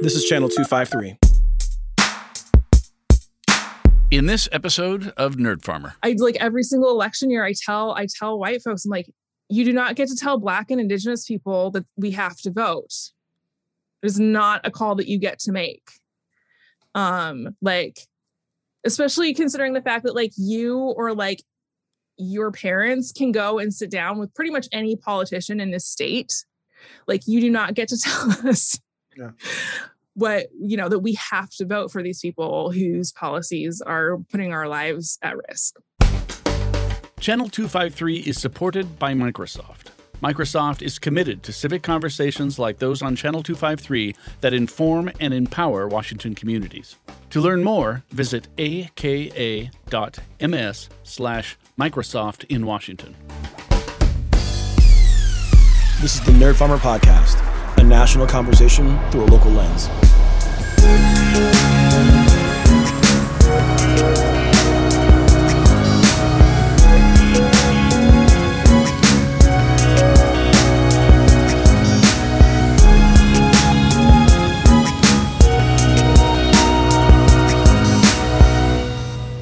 This is Channel 253. In this episode of Nerd Farmer, I like every single election year I tell I tell white folks I'm like you do not get to tell black and indigenous people that we have to vote. It is not a call that you get to make. Um like especially considering the fact that like you or like your parents can go and sit down with pretty much any politician in this state. Like you do not get to tell us Yeah. what you know that we have to vote for these people whose policies are putting our lives at risk. Channel 253 is supported by Microsoft. Microsoft is committed to civic conversations like those on Channel 253 that inform and empower Washington communities. To learn more, visit aka.ms slash Microsoft in Washington. This is the Nerd Farmer Podcast, a national conversation through a local lens.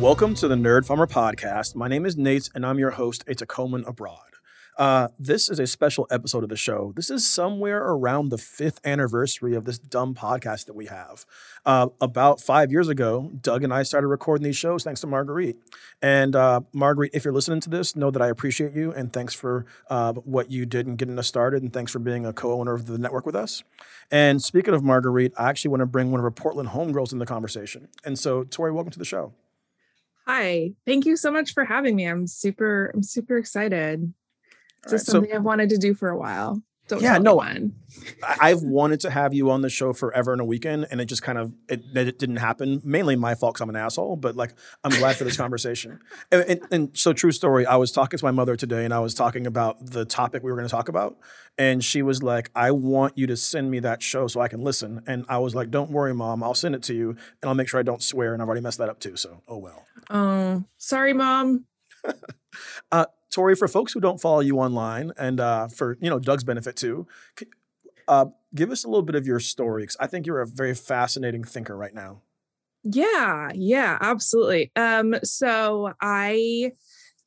Welcome to the Nerd Farmer Podcast. My name is Nate, and I'm your host, a Tacoman abroad. Uh, this is a special episode of the show. This is somewhere around the fifth anniversary of this dumb podcast that we have. Uh, about five years ago, Doug and I started recording these shows thanks to Marguerite. And uh, Marguerite, if you're listening to this, know that I appreciate you and thanks for uh, what you did in getting us started and thanks for being a co-owner of the network with us. And speaking of Marguerite, I actually want to bring one of our Portland homegirls in the conversation. And so, Tori, welcome to the show. Hi, thank you so much for having me. I'm super, I'm super excited. All Just right, so- something I've wanted to do for a while. Don't Yeah, no. I- I've wanted to have you on the show forever in a weekend, and it just kind of it, it didn't happen. Mainly my fault because I'm an asshole, but like I'm glad for this conversation. And, and, and so, true story. I was talking to my mother today, and I was talking about the topic we were going to talk about, and she was like, "I want you to send me that show so I can listen." And I was like, "Don't worry, mom. I'll send it to you, and I'll make sure I don't swear." And I've already messed that up too. So, oh well. Oh, sorry, mom. Uh, Tori, for folks who don't follow you online, and uh, for you know Doug's benefit too, uh, give us a little bit of your story because I think you're a very fascinating thinker right now. Yeah, yeah, absolutely. Um, so I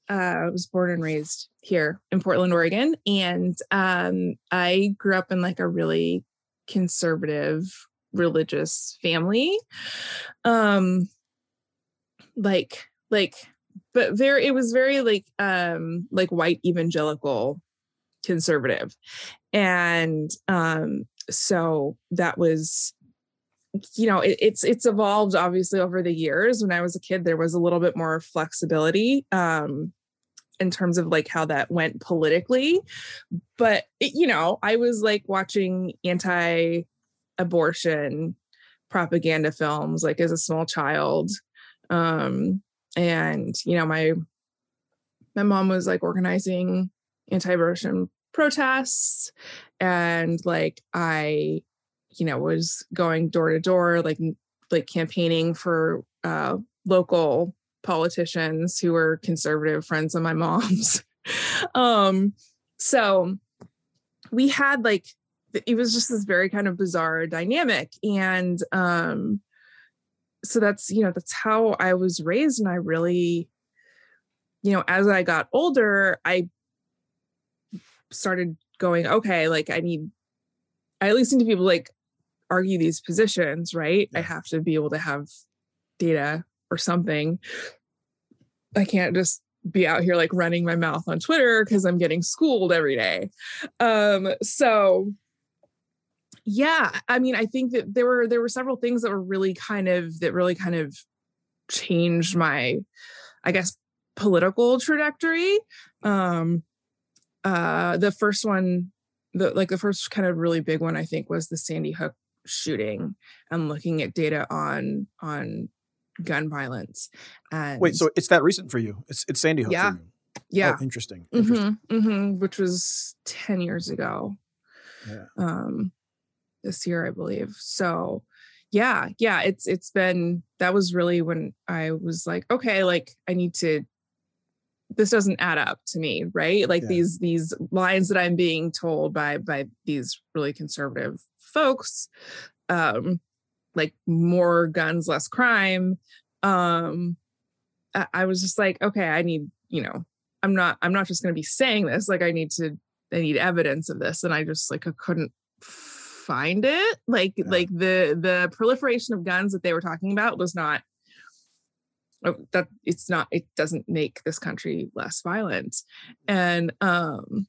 uh, was born and raised here in Portland, Oregon, and um, I grew up in like a really conservative religious family. Um, like, like, but very, it was very like, um, like white evangelical conservative, and um, so that was you know it, it's it's evolved obviously over the years. When i was a kid there was a little bit more flexibility um in terms of like how that went politically. But it, you know i was like watching anti abortion propaganda films like as a small child. Um and you know my my mom was like organizing anti-abortion protests. And like i you know was going door to door like like campaigning for uh local politicians who were conservative friends of my mom's. Um so we had like it was just this very kind of bizarre dynamic. And um so that's you know that's how i was raised and i really you know as i got older i started going okay like i need i at least need to be able to like argue these positions right? I have to be able to have data or something. I can't just be out here like running my mouth on twitter because i'm getting schooled every day. Um so yeah i mean i think that there were there were several things that were really kind of that really kind of changed my i guess political trajectory um uh the first one the like the first kind of really big one i think was the sandy hook shooting and looking at data on on gun violence and Wait, so it's that recent for you? It's it's Sandy Hook Yeah. for you? yeah Oh, interesting. Interesting. hmm hmm which was 10 years ago Yeah. um this year i believe. So yeah yeah it's it's been that was really when i was like okay like i need to this doesn't add up to me right? Like Yeah. these these lines that i'm being told by by these really conservative folks um like more guns less crime. Um I, I was just like okay i need you know i'm not i'm not just going to be saying this like i need to i need evidence of this. And i just like I couldn't find it like Yeah. like the the proliferation of guns that they were talking about was not oh, that it's not it doesn't make this country less violent. And um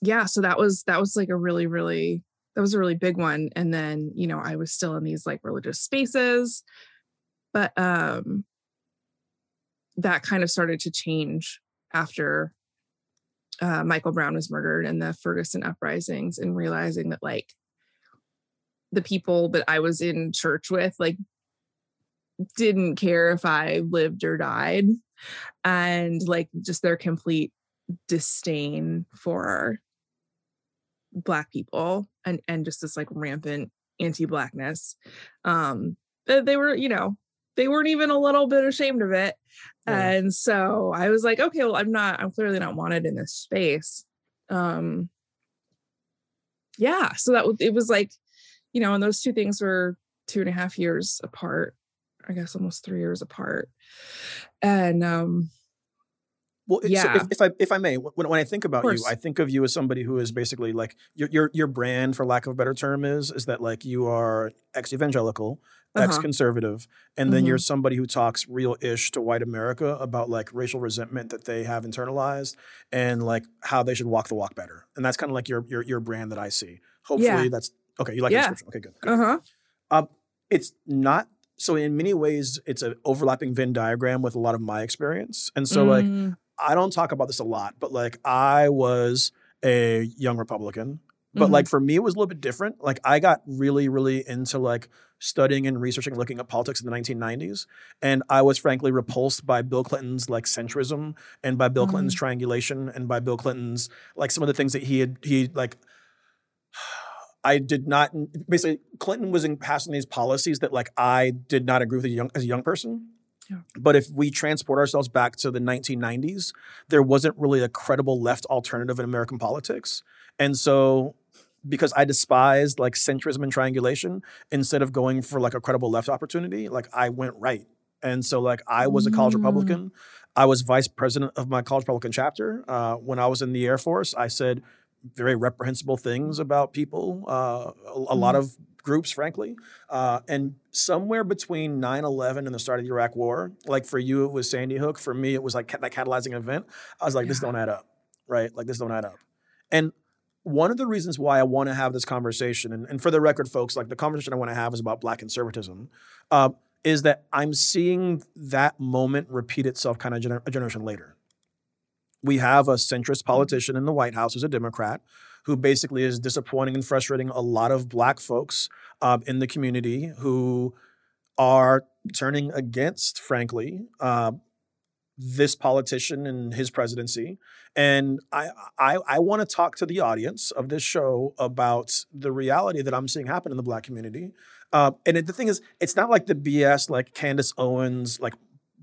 yeah so that was that was like a really really that was a really big one. And then you know i was still in these like religious spaces. But um that kind of started to change after uh, michael brown was murdered and the ferguson uprisings and realizing that like the people that i was in church with like didn't care if i lived or died. And like just their complete disdain for black people and and just this like rampant anti-blackness. Um they, they were you know they weren't even a little bit ashamed of it. Yeah. and so i was like okay well i'm not i'm clearly not wanted in this space. Um yeah so that w- it was like you know and those two things were two and a half years apart i guess almost three years apart. And um Well, it- so if, if I if I may, when, when I think about you. I think of you as somebody who is basically like your your your brand, for lack of a better term, is is that like you are ex evangelical, Uh-huh. ex conservative, and then you're somebody who talks real ish to white America about like racial resentment that they have internalized and like how they should walk the walk better. And that's kind of like your your your brand that I see. Hopefully, Yeah. that's okay. You like Yeah. the description? Okay, good. good. uh-huh It's not. So in many ways, it's an overlapping Venn diagram with a lot of my experience, and so like Mm, I don't talk about this a lot, but like I was a young Republican. But Mhm. like for me, it was a little bit different. Like I got really, really into like studying and researching, looking at politics in the 1990s, and I was frankly repulsed by Bill Clinton's like centrism and by Bill Clinton's triangulation and by Bill Clinton's like some of the things that he had he like. I did not basically Clinton was in passing these policies that like I did not agree with as a young, as a young person. Yeah. But if we transport ourselves back to the 1990s, there wasn't really a credible left alternative in American politics. And so because I despised like centrism and triangulation, instead of going for like a credible left opportunity, like I went right. And so like I was a college Mm. Republican. I was vice president of my college Republican chapter. Uh, when I was in the Air Force, I said very reprehensible things about people, uh, a, a lot Mhm. of groups, frankly. Uh, and somewhere between 9 11 and the start of the Iraq War, like for you, it was Sandy Hook. For me, it was like that catalyzing event. I was like, this don't add up, right? Like, this don't add up. And one of the reasons why I want to have this conversation, and, and for the record, folks, like the conversation I want to have is about Black conservatism, uh, is that I'm seeing that moment repeat itself kind of gener- a generation later. We have a centrist politician in the White House who's a Democrat who basically is disappointing and frustrating a lot of Black folks uh, in the community who are turning against, frankly, uh, this politician and his presidency. And I I, I want to talk to the audience of this show about the reality that I'm seeing happen in the Black community. Uh, and it, the thing is, it's not like the BS like Candace Owens like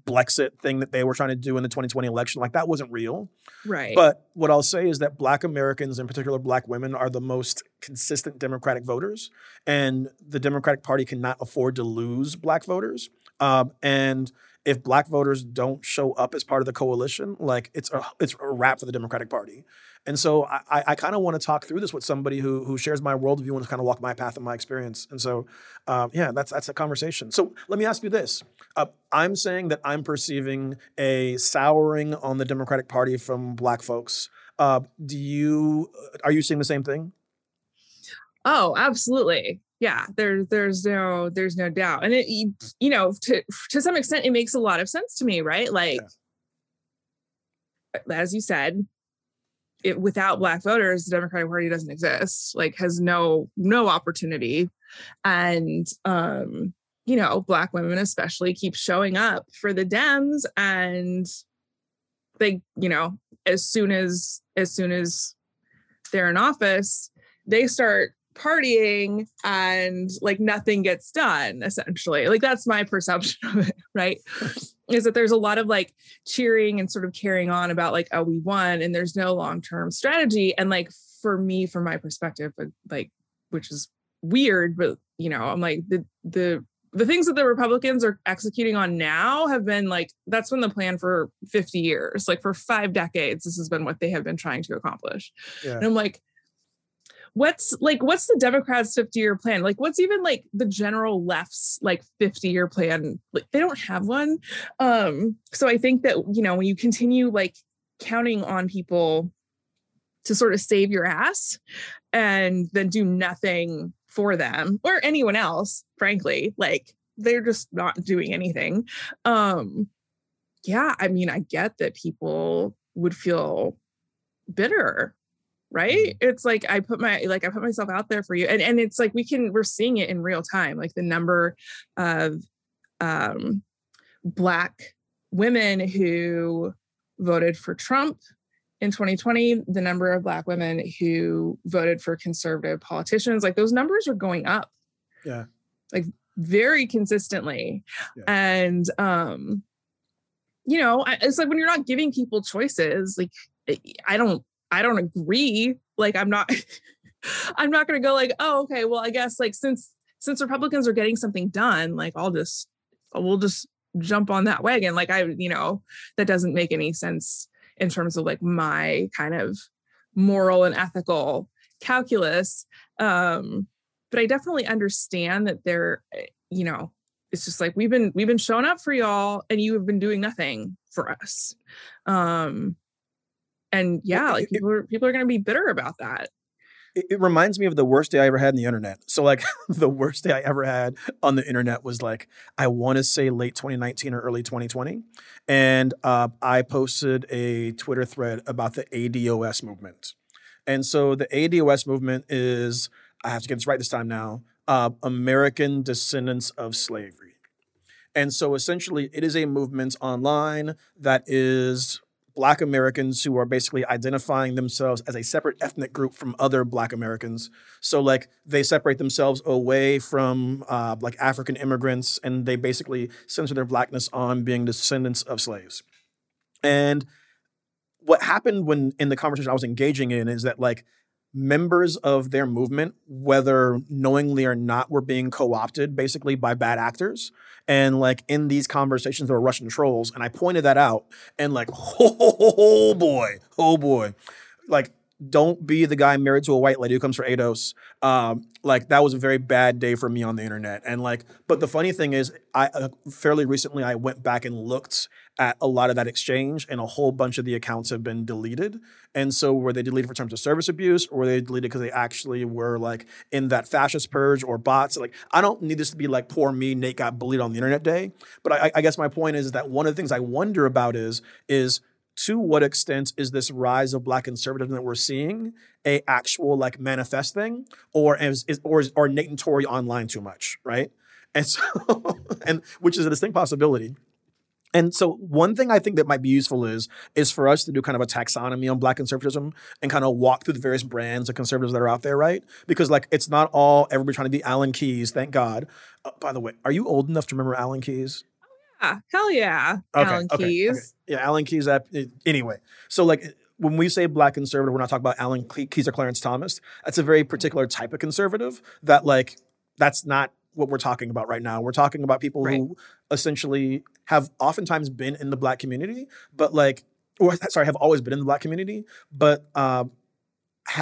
Blexit thing that they were trying to do in the 2020 election. Like that wasn't real. right But what I'll say is that Black Americans, in particular Black women, are the most consistent Democratic voters, and the Democratic Party cannot afford to lose Black voters. Um, and if Black voters don't show up as part of the coalition, like it's a it's a wrap for the Democratic Party. And so I, I, kind of want to talk through this with somebody who who shares my worldview and kind of walk my path and my experience. And so, um, yeah, that's that's a conversation. So let me ask you this: uh, I'm saying that I'm perceiving a souring on the Democratic Party from Black folks. Uh, do you are you seeing the same thing? Oh, absolutely. Yeah, there, there's no, there's no doubt, and it, you you know, to to some extent, it makes a lot of sense to me, right? Like, as you said, it without Black voters, the Democratic Party doesn't exist. Like, has no no opportunity, and um, you know, Black women especially keep showing up for the Dems, and they, you know, as soon as as soon as they're in office, they start partying and like nothing gets done essentially like that's my perception of it right is that there's a lot of like cheering and sort of carrying on about like oh we won and there's no long-term strategy and like for me from my perspective like which is weird, but you know, I'm like the the the things that the Republicans are executing on now have been like that's been the plan for 50 years. Like for five decades, this has been what they have been trying to accomplish. Yeah. And I'm like, what's like what's the democrats 50 year plan? Like what's even like the general left's like 50 year plan? Like they don't have one. Um so i think that you know when you continue like counting on people to sort of save your ass and then do nothing for them or anyone else frankly like they're just not doing anything. Um yeah i mean i get that people would feel bitter right mm-hmm. it's like i put my like i put myself out there for you and and it's like we can we're seeing it in real time like the number of um black women who voted for trump in 2020 the number of black women who voted for conservative politicians like those numbers are going up yeah like very consistently yeah. and um you know it's like when you're not giving people choices like i don't i don't agree. Like i'm not i'm not going to go like oh okay well i guess like since since republicans are getting something done like i'll just we'll just jump on that wagon. Like i you know that doesn't make any sense in terms of like my kind of moral and ethical calculus. Um but i definitely understand that they're, you know it's just like we've been we've been showing up for y'all and you have been doing nothing for us. Um and yeah like people are people are going to be bitter about that it, it, reminds me of the worst day I ever had on the internet. So like the worst day I ever had on the internet was like I want to say late 2019 or early 2020, and uh, I posted a Twitter thread about the ADOS movement. And so the ADOS movement is I have to get this right this time now. Uh, American Descendants of Slavery. And so essentially, it is a movement online that is Black Americans who are basically identifying themselves as a separate ethnic group from other Black Americans. So, like, they separate themselves away from uh, like African immigrants and they basically center their Blackness on being descendants of slaves. And what happened when in the conversation I was engaging in is that, like, members of their movement, whether knowingly or not, were being co opted basically by bad actors. And like in these conversations, there were Russian trolls. And I pointed that out and like, oh, boy, oh boy. Like, don't be the guy married to a white lady who comes for ADOS. Um, like that was a very bad day for me on the internet. And like, but the funny thing is, I uh, fairly recently I went back and looked at a lot of that exchange, and a whole bunch of the accounts have been deleted. And so, were they deleted for terms of service abuse, or were they deleted because they actually were like in that fascist purge or bots? Like, I don't need this to be like poor me, Nate got bullied on the internet day. But I, I guess my point is that one of the things I wonder about is is to what extent is this rise of black conservatism that we're seeing a actual like manifest thing, or is, is or is or Nate and Tori online too much, right? And so, and which is a distinct possibility. And so one thing I think that might be useful is is for us to do kind of a taxonomy on black conservatism and kind of walk through the various brands of conservatives that are out there, right? Because like it's not all everybody trying to be Alan Keyes, thank God. Uh, by the way, are you old enough to remember Alan Keyes? Oh, yeah, hell yeah. Okay, Alan okay, Keyes. Okay. Yeah, Alan Keyes. That, anyway, so like when we say black conservative, we're not talking about Alan Keyes or Clarence Thomas. That's a very particular type of conservative that like that's not what we're talking about right now. We're talking about people right. who essentially have oftentimes been in the black community, but like, or sorry, have always been in the black community, but uh,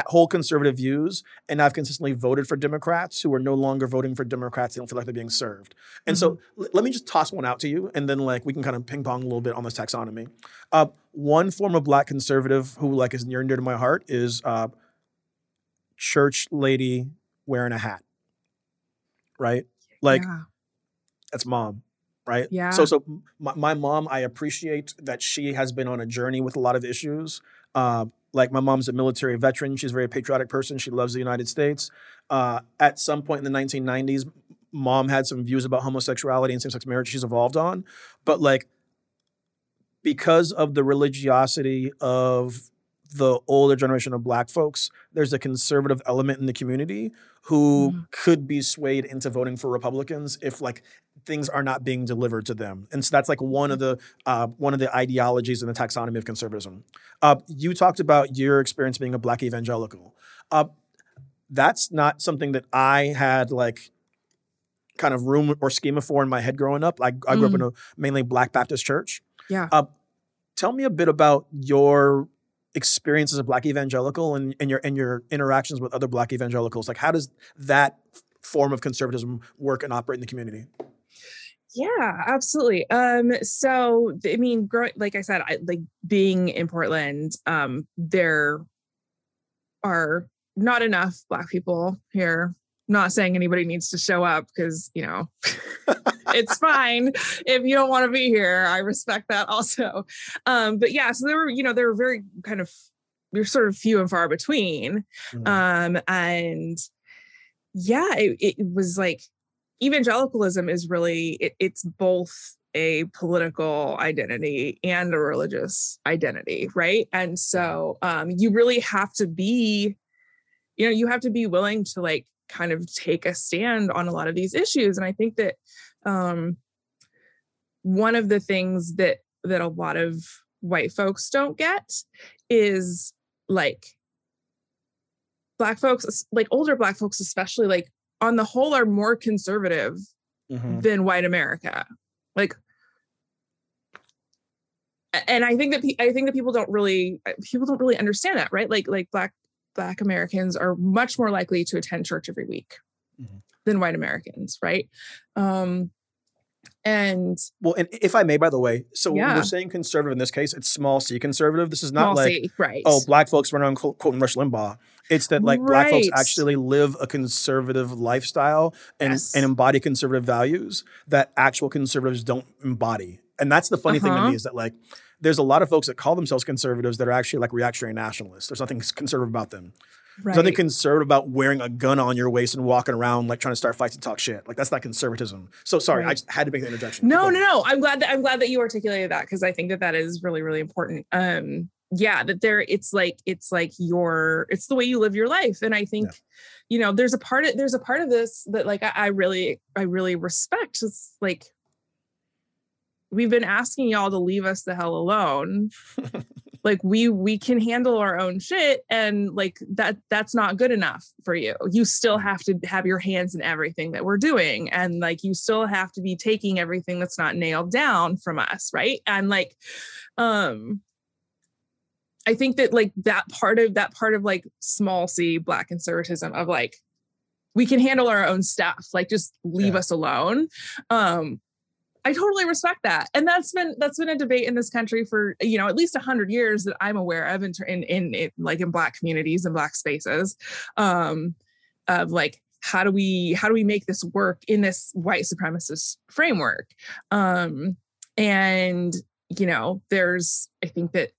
hold conservative views and have consistently voted for Democrats who are no longer voting for Democrats. They don't feel like they're being served. And mm-hmm. so l- let me just toss one out to you, and then like we can kind of ping pong a little bit on this taxonomy. Uh, one form of black conservative who like is near and dear to my heart is uh, church lady wearing a hat right? Like yeah. that's mom, right? Yeah. So so my, my, mom, I appreciate that she has been on a journey with a lot of issues. Uh, like my mom's a military veteran. She's a very patriotic person. She loves the United States. Uh, at some point in the 1990s, mom had some views about homosexuality and same-sex marriage she's evolved on. But like because of the religiosity of the older generation of black folks, there's a conservative element in the community who mm. could be swayed into voting for Republicans if like things are not being delivered to them. And so that's like one of the uh, one of the ideologies in the taxonomy of conservatism. Uh, you talked about your experience being a black evangelical. Uh, that's not something that I had like kind of room or schema for in my head growing up. I, I grew up in a mainly Black Baptist church. Yeah. Uh, tell me a bit about your experience as a Black evangelical and, and your and your interactions with other Black evangelicals. Like, how does that form of conservatism work and operate in the community? Yeah, absolutely. Um, so I mean, growing like I said, I like being in Portland, um, there are not enough black people here. Not saying anybody needs to show up because you know it's fine if you don't want to be here. I respect that also. Um, but yeah, so there were, you know, there were very kind of are sort of few and far between. Mhm. Um, and yeah, it, it was like evangelicalism is really it, it's both a political identity and a religious identity right and so um you really have to be you know you have to be willing to like kind of take a stand on a lot of these issues and i think that um one of the things that that a lot of white folks don't get is like black folks like older black folks especially like on the whole are more conservative Mhm. than white America. Like, and I think that pe- I think that people don't really uh, people don't really understand that, right? Like, like black black Americans are much more likely to attend church every week Mhm. than white Americans, right? Um, and Well, and if I may, by the way, so when Yeah. we're saying conservative in this case, it's small c conservative. This is not small like c, right? oh, black folks run around quote- quoting Rush Limbaugh. It's that like black folks actually live a conservative lifestyle and, Yes. and embody conservative values that actual conservatives don't embody. And that's the funny thing to Uh-huh. me is that like there's a lot of folks that call themselves conservatives that are actually like reactionary nationalists. There's nothing conservative about them. right. There's nothing conservative about wearing a gun on your waist and walking around like trying to start fights and talk shit. Like that's not conservatism. So sorry, I just had to make the interjection. No, no, no. I'm glad that I'm glad that you articulated that because I think that that is really, really important. Um, yeah, that there, it's like it's like your, it's the way you live your life, and I think, Yeah. you know, there's a part of there's a part of this that like I, I really, I really respect. It's like we've been asking y'all to leave us the hell alone. like we we can handle our own shit and like that that's not good enough for you you still have to have your hands in everything that we're doing and like you still have to be taking everything that's not nailed down from us right and like um i think that like that part of that part of like small c black conservatism of like we can handle our own stuff like just leave Yeah. us alone um I totally respect that, and that's been that's been a debate in this country for you know at least a hundred years that I'm aware of in, in in in like in Black communities and Black spaces, um, of like how do we how do we make this work in this white supremacist framework, um, and you know there's I think that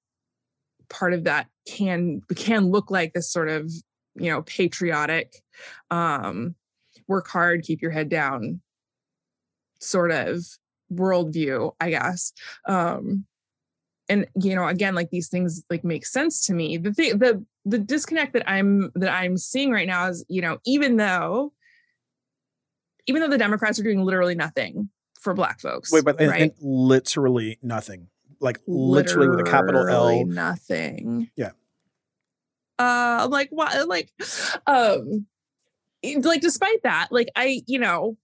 part of that can can look like this sort of you know patriotic, um, work hard, keep your head down, sort of worldview, I guess. Um, and you know, again, like these things like make sense to me. The thing, the the disconnect that I'm that I'm seeing right now is, you know, even though even though the Democrats are doing literally nothing for Black folks, Wait, but right? literally nothing. Like literally with a capital L. nothing. Yeah. Uh, I'm like what? Like, um, like despite that, like I, you know,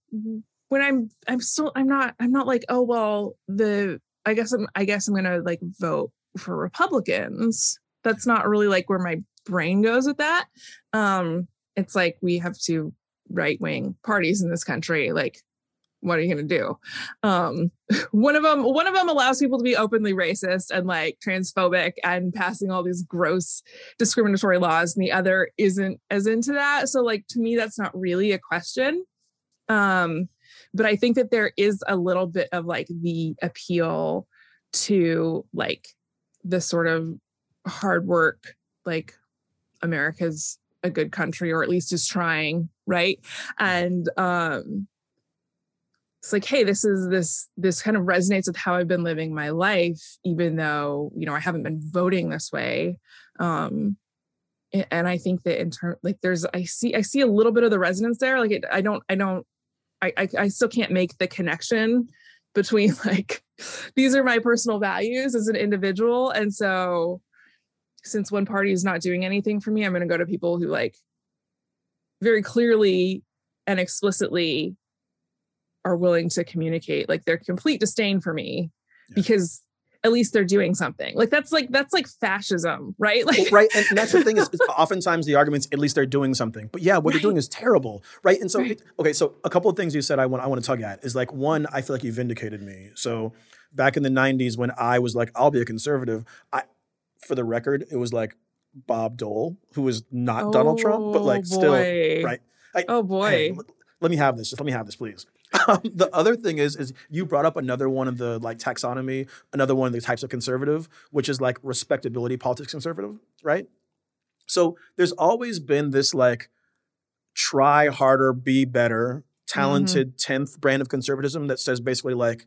when I'm, I'm still, I'm not, I'm not like, oh well, the, I guess I'm, I guess I'm gonna like vote for Republicans. That's not really like where my brain goes with that. Um, it's like we have two right wing parties in this country. Like, what are you gonna do? Um, one of them one of them allows people to be openly racist and like transphobic and passing all these gross discriminatory laws and the other isn't as into that so like to me that's not really a question um but i think that there is a little bit of like the appeal to like the sort of hard work like america's a good country or at least is trying right? And um it's like hey this is this this kind of resonates with how i've been living my life even though you know i haven't been voting this way. Um and i think that in turn like there's i see i see a little bit of the resonance there. Like it, i don't i don't I, I i still can't make the connection between like these are my personal values as an individual and so since one party is not doing anything for me i'm going to go to people who like very clearly and explicitly are willing to communicate like their complete disdain for me yeah. because at least they're doing something. Like that's like that's like fascism, right? Like well, right, and, and, that's the thing is, is, oftentimes the arguments at least they're doing something. But yeah, what right. they're doing is terrible, right? And so right. okay, so a couple of things you said I want I want to tug at is like one, I feel like you vindicated me. So back in the '90s when I was like, I'll be a conservative, I for the record, it was like Bob Dole, who was not oh, Donald Trump, but like oh, boy. still right. I, oh boy. Hey, let, let me have this. Just let me have this, please. Um, the other thing is, is you brought up another one of the like taxonomy, another one of the types of conservative, which is like respectability politics conservative, right? So there's always been this like try harder, be better, talented mm-hmm. 10th brand of conservatism that says basically like,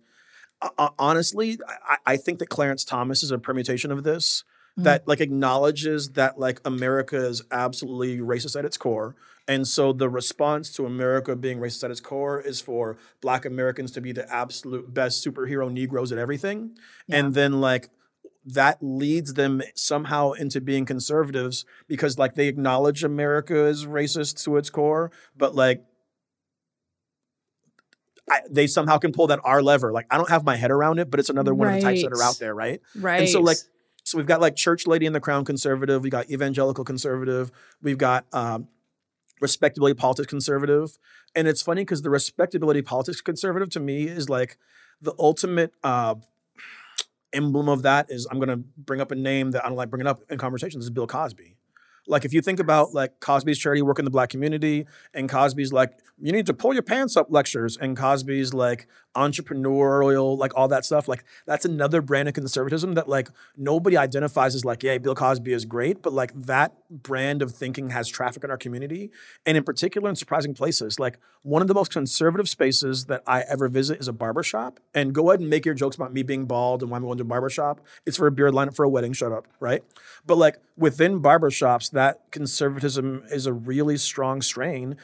uh, honestly, I, I, think that Clarence Thomas is a permutation of this mm-hmm. that like acknowledges that like America is absolutely racist at its core and so the response to America being racist at its core is for black Americans to be the absolute best superhero Negroes at everything. Yeah. And then like that leads them somehow into being conservatives because like they acknowledge America is racist to its core, but like I, they somehow can pull that R lever. Like I don't have my head around it, but it's another one right. of the types that are out there, right? Right. And so like so we've got like church lady in the crown conservative, we got evangelical conservative, we've got um, respectability politics conservative. And it's funny because the respectability politics conservative to me is like the ultimate uh, emblem of that is I'm going to bring up a name that I don't like bringing up in conversations is Bill Cosby. Like if you think about like Cosby's charity work in the black community and Cosby's like you need to pull your pants up lectures and Cosby's like entrepreneurial like all that stuff like that's another brand of conservatism that like nobody identifies as like yeah Bill Cosby is great but like that brand of thinking has traffic in our community and in particular in surprising places. Like one of the most conservative spaces that I ever visit is a barbershop and go ahead and make your jokes about me being bald and why I'm going to a barbershop it's for a beard lineup for a wedding shut up right? But like within barbershops that conservatism is a really strong strain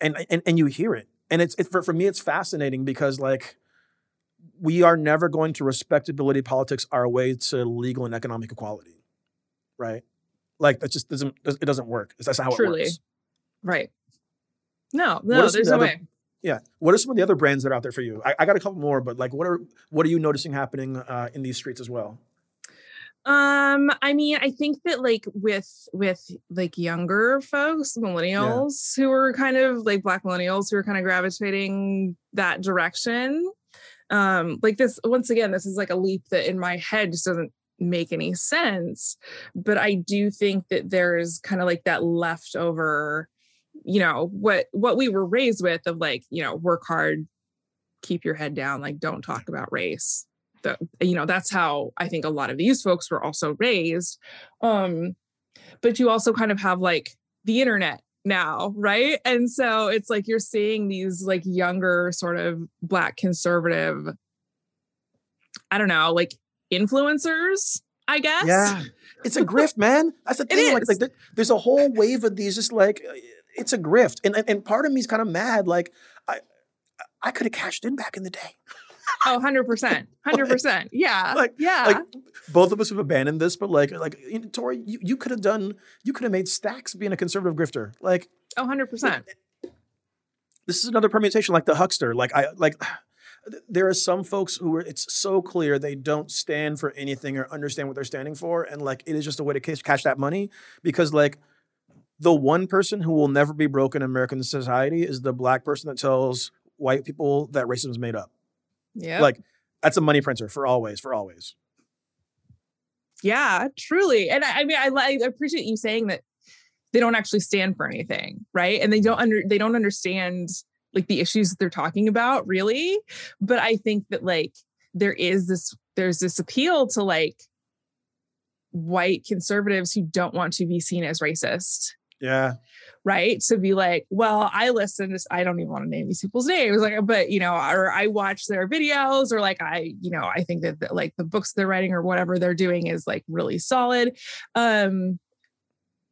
and and, and you hear it and it's it, for, for me it's fascinating because like we are never going to respectability politics our way to legal and economic equality right? Like that just doesn't it doesn't work. That's how Truly. it works. Right. No no there's no other, way. Yeah. What are some of the other brands that are out there for you? I, I, got a couple more but like what are what are you noticing happening uh, in these streets as well um, I mean, I think that like with with like younger folks, millennials yeah. who are kind of like black millennials who are kind of gravitating that direction. Um, like this once again, this is like a leap that in my head just doesn't make any sense. But I do think that there's kind of like that leftover, you know, what what we were raised with of like, you know, work hard, keep your head down, like don't talk about race the, you know that's how i think a lot of these folks were also raised um but you also kind of have like the internet now right? And so it's like you're seeing these like younger sort of black conservative i don't know like influencers i guess. Yeah. It's a grift man. That's the thing like, like there's a whole wave of these just like it's a grift. And and, and part of me is kind of mad like i i could have cashed in back in the day Oh, 100%. 100%. yeah. Like, yeah. Like both of us have abandoned this, but like, like you know, Tori, you, you could have done, you could have made stacks being a conservative grifter. Like, oh, 100%. this is another permutation like the huckster. Like, I, like, there are some folks who are, it's so clear they don't stand for anything or understand what they're standing for. And like, it is just a way to cash, cash that money because like, the one person who will never be broken in American society is the black person that tells white people that racism is made up. Yeah. Like that's a money printer for always, for always. Yeah, truly. And I, I mean, I, I appreciate you saying that they don't actually stand for anything, right? And they don't under they don't understand like the issues that they're talking about, really. But I think that like there is this there's this appeal to like white conservatives who don't want to be seen as racist. Yeah right? To be like, well, I listen to, I don't even want to name these people's names, like, but you know, or I watch their videos, or like I, you know, I think that, that like the books they're writing or whatever they're doing is like really solid. Um,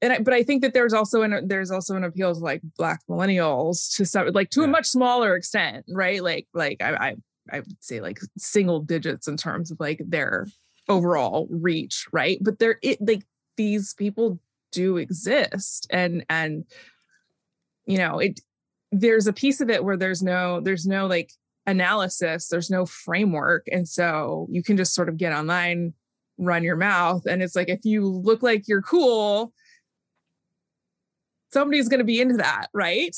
and I, but I think that there's also an there's also an appeal to like black millennials to some like to yeah. a much smaller extent, right? Like like I, I I would say like single digits in terms of like their overall reach, right? But there it like these people do exist and and you know, it there's a piece of it where there's no there's no like analysis, there's no framework. And so you can just sort of get online, run your mouth. And it's like if you look like you're cool, somebody's going to be into that, right?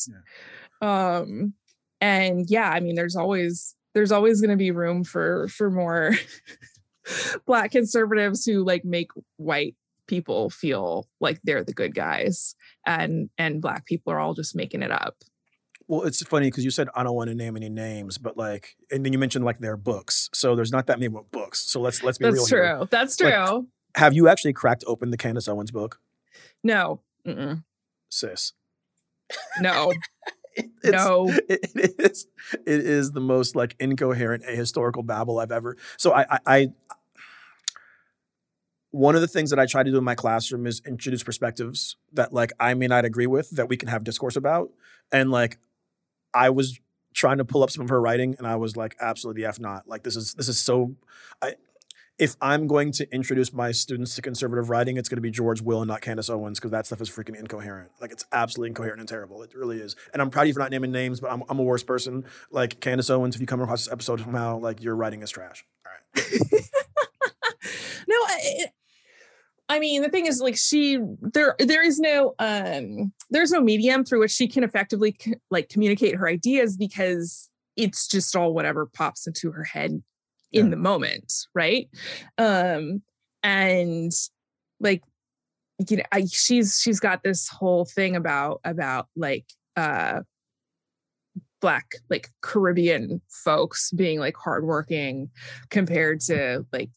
Yeah. Um and yeah, I mean there's always there's always going to be room for for more black conservatives who like make white people feel like they're the good guys and and black people are all just making it up. Well it's funny because you said i don't want to name any names but like and then you mentioned like their books so there's not that many books so let's let's be that's real true here. that's true. like, have you actually cracked open the candace owens book? No Mm-mm. sis. No. No. it, it is it is the most like incoherent ahistorical babble i've ever so I, I i one of the things that I try to do in my classroom is introduce perspectives that like I may not agree with that we can have discourse about. And like I was trying to pull up some of her writing and I was like, absolutely F not. Like this is this is so I if I'm going to introduce my students to conservative writing, it's going to be George Will and not Candace Owens because that stuff is freaking incoherent. Like it's absolutely incoherent and terrible. It really is. And I'm proud of you for not naming names, but I'm, I'm a worse person. Like Candace Owens, if you come across this episode somehow, like your writing is trash. All right. no, it, I mean, the thing is, like, she there there is no um there's no medium through which she can effectively co- like communicate her ideas because it's just all whatever pops into her head in yeah. the moment, right? Um, and like, you know, I, she's she's got this whole thing about about like uh black like caribbean folks being like hardworking compared to like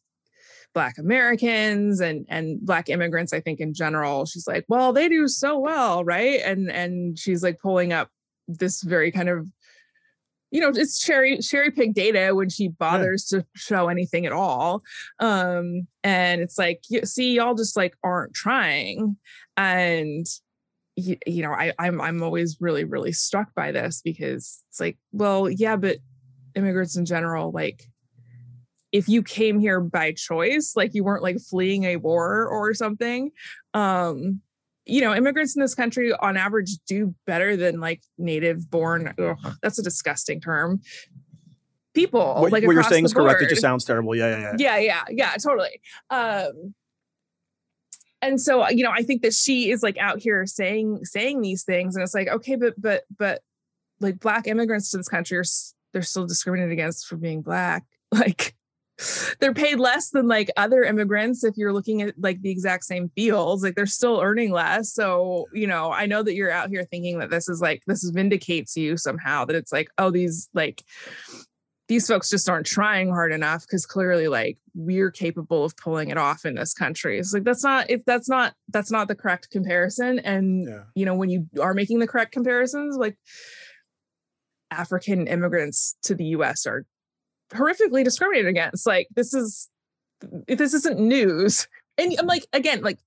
black americans and and black immigrants i think in general she's like well they do so well right? And and she's like pulling up this very kind of you know it's cherry cherry pick data when she bothers yeah. to show anything at all. Um and it's like you see y'all just like aren't trying. And you, you know i i'm i'm always really really struck by this because it's like well yeah but immigrants in general like if you came here by choice, like you weren't like fleeing a war or something, um, you know, immigrants in this country on average do better than like native born. Ugh, that's a disgusting term. People what, like what you're saying is board. correct. It just sounds terrible. Yeah, yeah, yeah. Yeah, yeah, yeah, totally. Um, and so you know, I think that she is like out here saying saying these things, and it's like, okay, but but but like black immigrants to this country are they're still discriminated against for being black. Like they're paid less than like other immigrants if you're looking at like the exact same fields. Like they're still earning less. So you know i know that you're out here thinking that this is like this vindicates you somehow that it's like oh these like these folks just aren't trying hard enough because clearly like we're capable of pulling it off in this country. It's like that's not if that's not that's not the correct comparison. And yeah. you know when you are making the correct comparisons like african immigrants to the us are horrifically discriminated against. Like this is this isn't news. And I'm like, again, like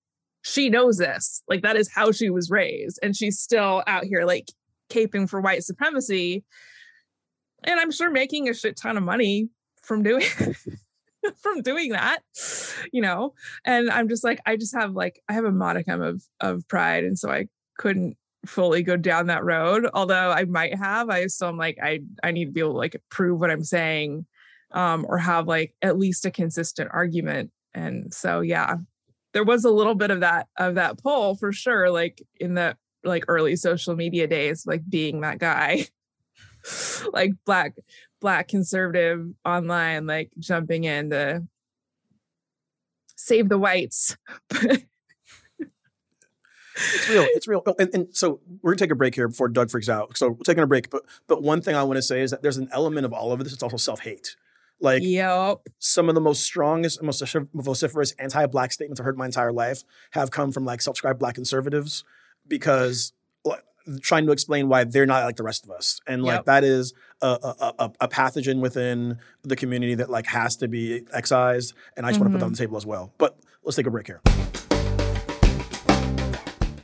she knows this. Like that is how she was raised. And she's still out here like caping for white supremacy. And I'm sure making a shit ton of money from doing from doing that, you know. And I'm just like, I just have like I have a modicum of of pride. And so I couldn't fully go down that road. Although I might have, I still am like, I I need to be able to like prove what I'm saying um, or have like at least a consistent argument. And so, yeah, there was a little bit of that of that pull for sure, like in the like early social media days, like being that guy, like black black conservative online, like jumping in to save the whites. it's real. It's real. Oh, and, and, so we're gonna take a break here before Doug freaks out. So we're taking a break. But but one thing I want to say is that there's an element of all of this. It's also self hate. Like yep. some of the most strongest, most vociferous anti-black statements I've heard my entire life have come from like self-described black conservatives because trying to explain why they're not like the rest of us and like yep. that is a, a, a, pathogen within the community that like has to be excised and i just mm-hmm. want to put that on the table as well but let's take a break here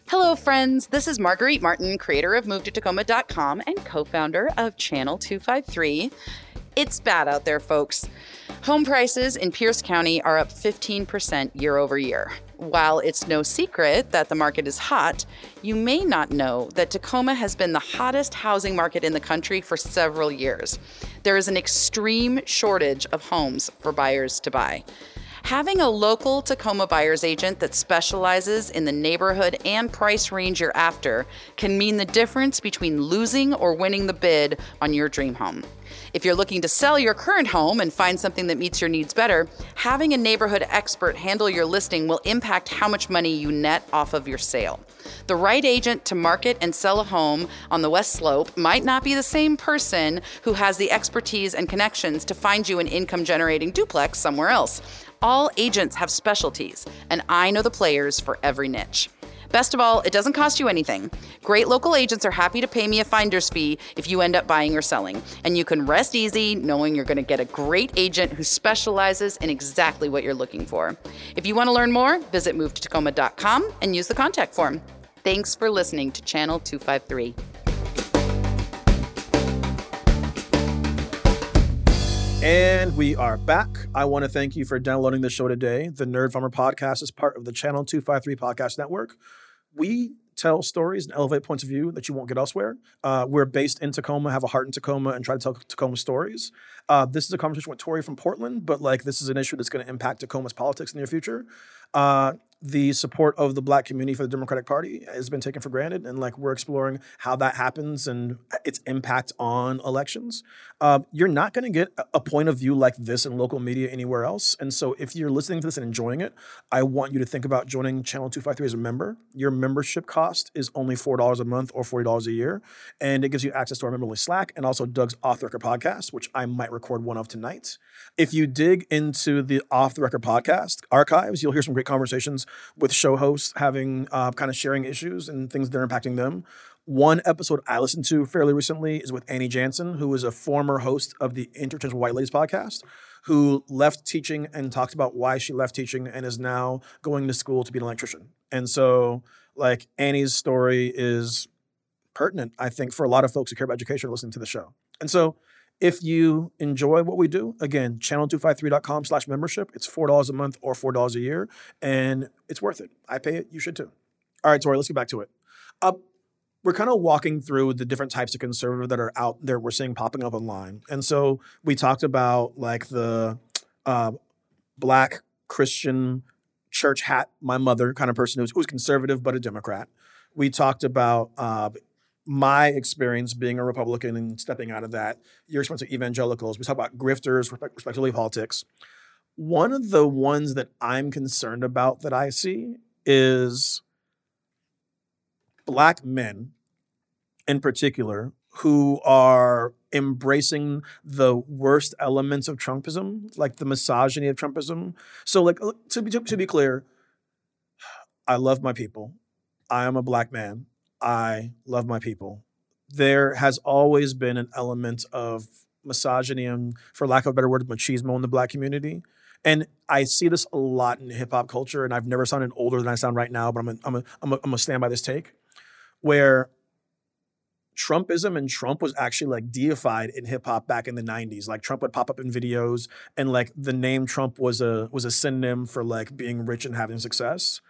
Hello, friends. This is Marguerite Martin, creator of MoveToTacoma.com and co founder of Channel 253. It's bad out there, folks. Home prices in Pierce County are up 15% year over year. while it's no secret that the market is hot, you may not know that Tacoma has been the hottest housing market in the country for several years. There is an extreme shortage of homes for buyers to buy. Having a local Tacoma buyer's agent that specializes in the neighborhood and price range you're after can mean the difference between losing or winning the bid on your dream home. If you're looking to sell your current home and find something that meets your needs better, having a neighborhood expert handle your listing will impact how much money you net off of your sale. The right agent to market and sell a home on the West Slope might not be the same person who has the expertise and connections to find you an income generating duplex somewhere else. All agents have specialties, and I know the players for every niche. Best of all, it doesn't cost you anything. Great local agents are happy to pay me a finder's fee if you end up buying or selling. And you can rest easy knowing you're going to get a great agent who specializes in exactly what you're looking for. If you want to learn more, visit movetacoma.com and use the contact form. Thanks for listening to Channel 253. And we are back. I want to thank you for downloading the show today. The Nerd Farmer podcast is part of the Channel 253 Podcast Network. We tell stories and elevate points of view that you won't get elsewhere. Uh, we're based in Tacoma, have a heart in Tacoma, and try to tell Tacoma stories. Uh, this is a conversation with Tori from Portland, but like this is an issue that's going to impact Tacoma's politics in the near future. Uh, the support of the black community for the Democratic Party has been taken for granted, and like we're exploring how that happens and its impact on elections. Uh, you're not going to get a point of view like this in local media anywhere else. And so, if you're listening to this and enjoying it, I want you to think about joining Channel 253 as a member. Your membership cost is only $4 a month or $40 a year, and it gives you access to our member Slack and also Doug's Off the Record podcast, which I might record one of tonight. If you dig into the Off the Record podcast archives, you'll hear some great conversations with show hosts having uh, kind of sharing issues and things that are impacting them. One episode I listened to fairly recently is with Annie Jansen, who is a former host of the Interchangeable White Ladies podcast, who left teaching and talked about why she left teaching and is now going to school to be an electrician. And so, like, Annie's story is pertinent, I think, for a lot of folks who care about education listening to the show. And so, if you enjoy what we do, again, channel253.com slash membership. It's $4 a month or $4 a year, and it's worth it. I pay it. You should too. All right, Tori, let's get back to it. Uh, we're kind of walking through the different types of conservative that are out there we're seeing popping up online. And so we talked about like the uh, black Christian church hat, my mother kind of person who's, who's conservative but a Democrat. We talked about uh, my experience being a Republican and stepping out of that, your experience with evangelicals. We talk about grifters, respectability politics. One of the ones that I'm concerned about that I see is black men in particular who are embracing the worst elements of Trumpism, like the misogyny of Trumpism. So, like to be to be clear, I love my people. I am a black man. I love my people. There has always been an element of misogyny and, for lack of a better word, machismo in the black community. And I see this a lot in hip hop culture, and I've never sounded older than I sound right now, but I'm I'm I'm I'm stand by this take, where Trumpism and Trump was actually like deified in hip hop back in the 90s. Like Trump would pop up in videos and like the name Trump was a was a synonym for like being rich and having success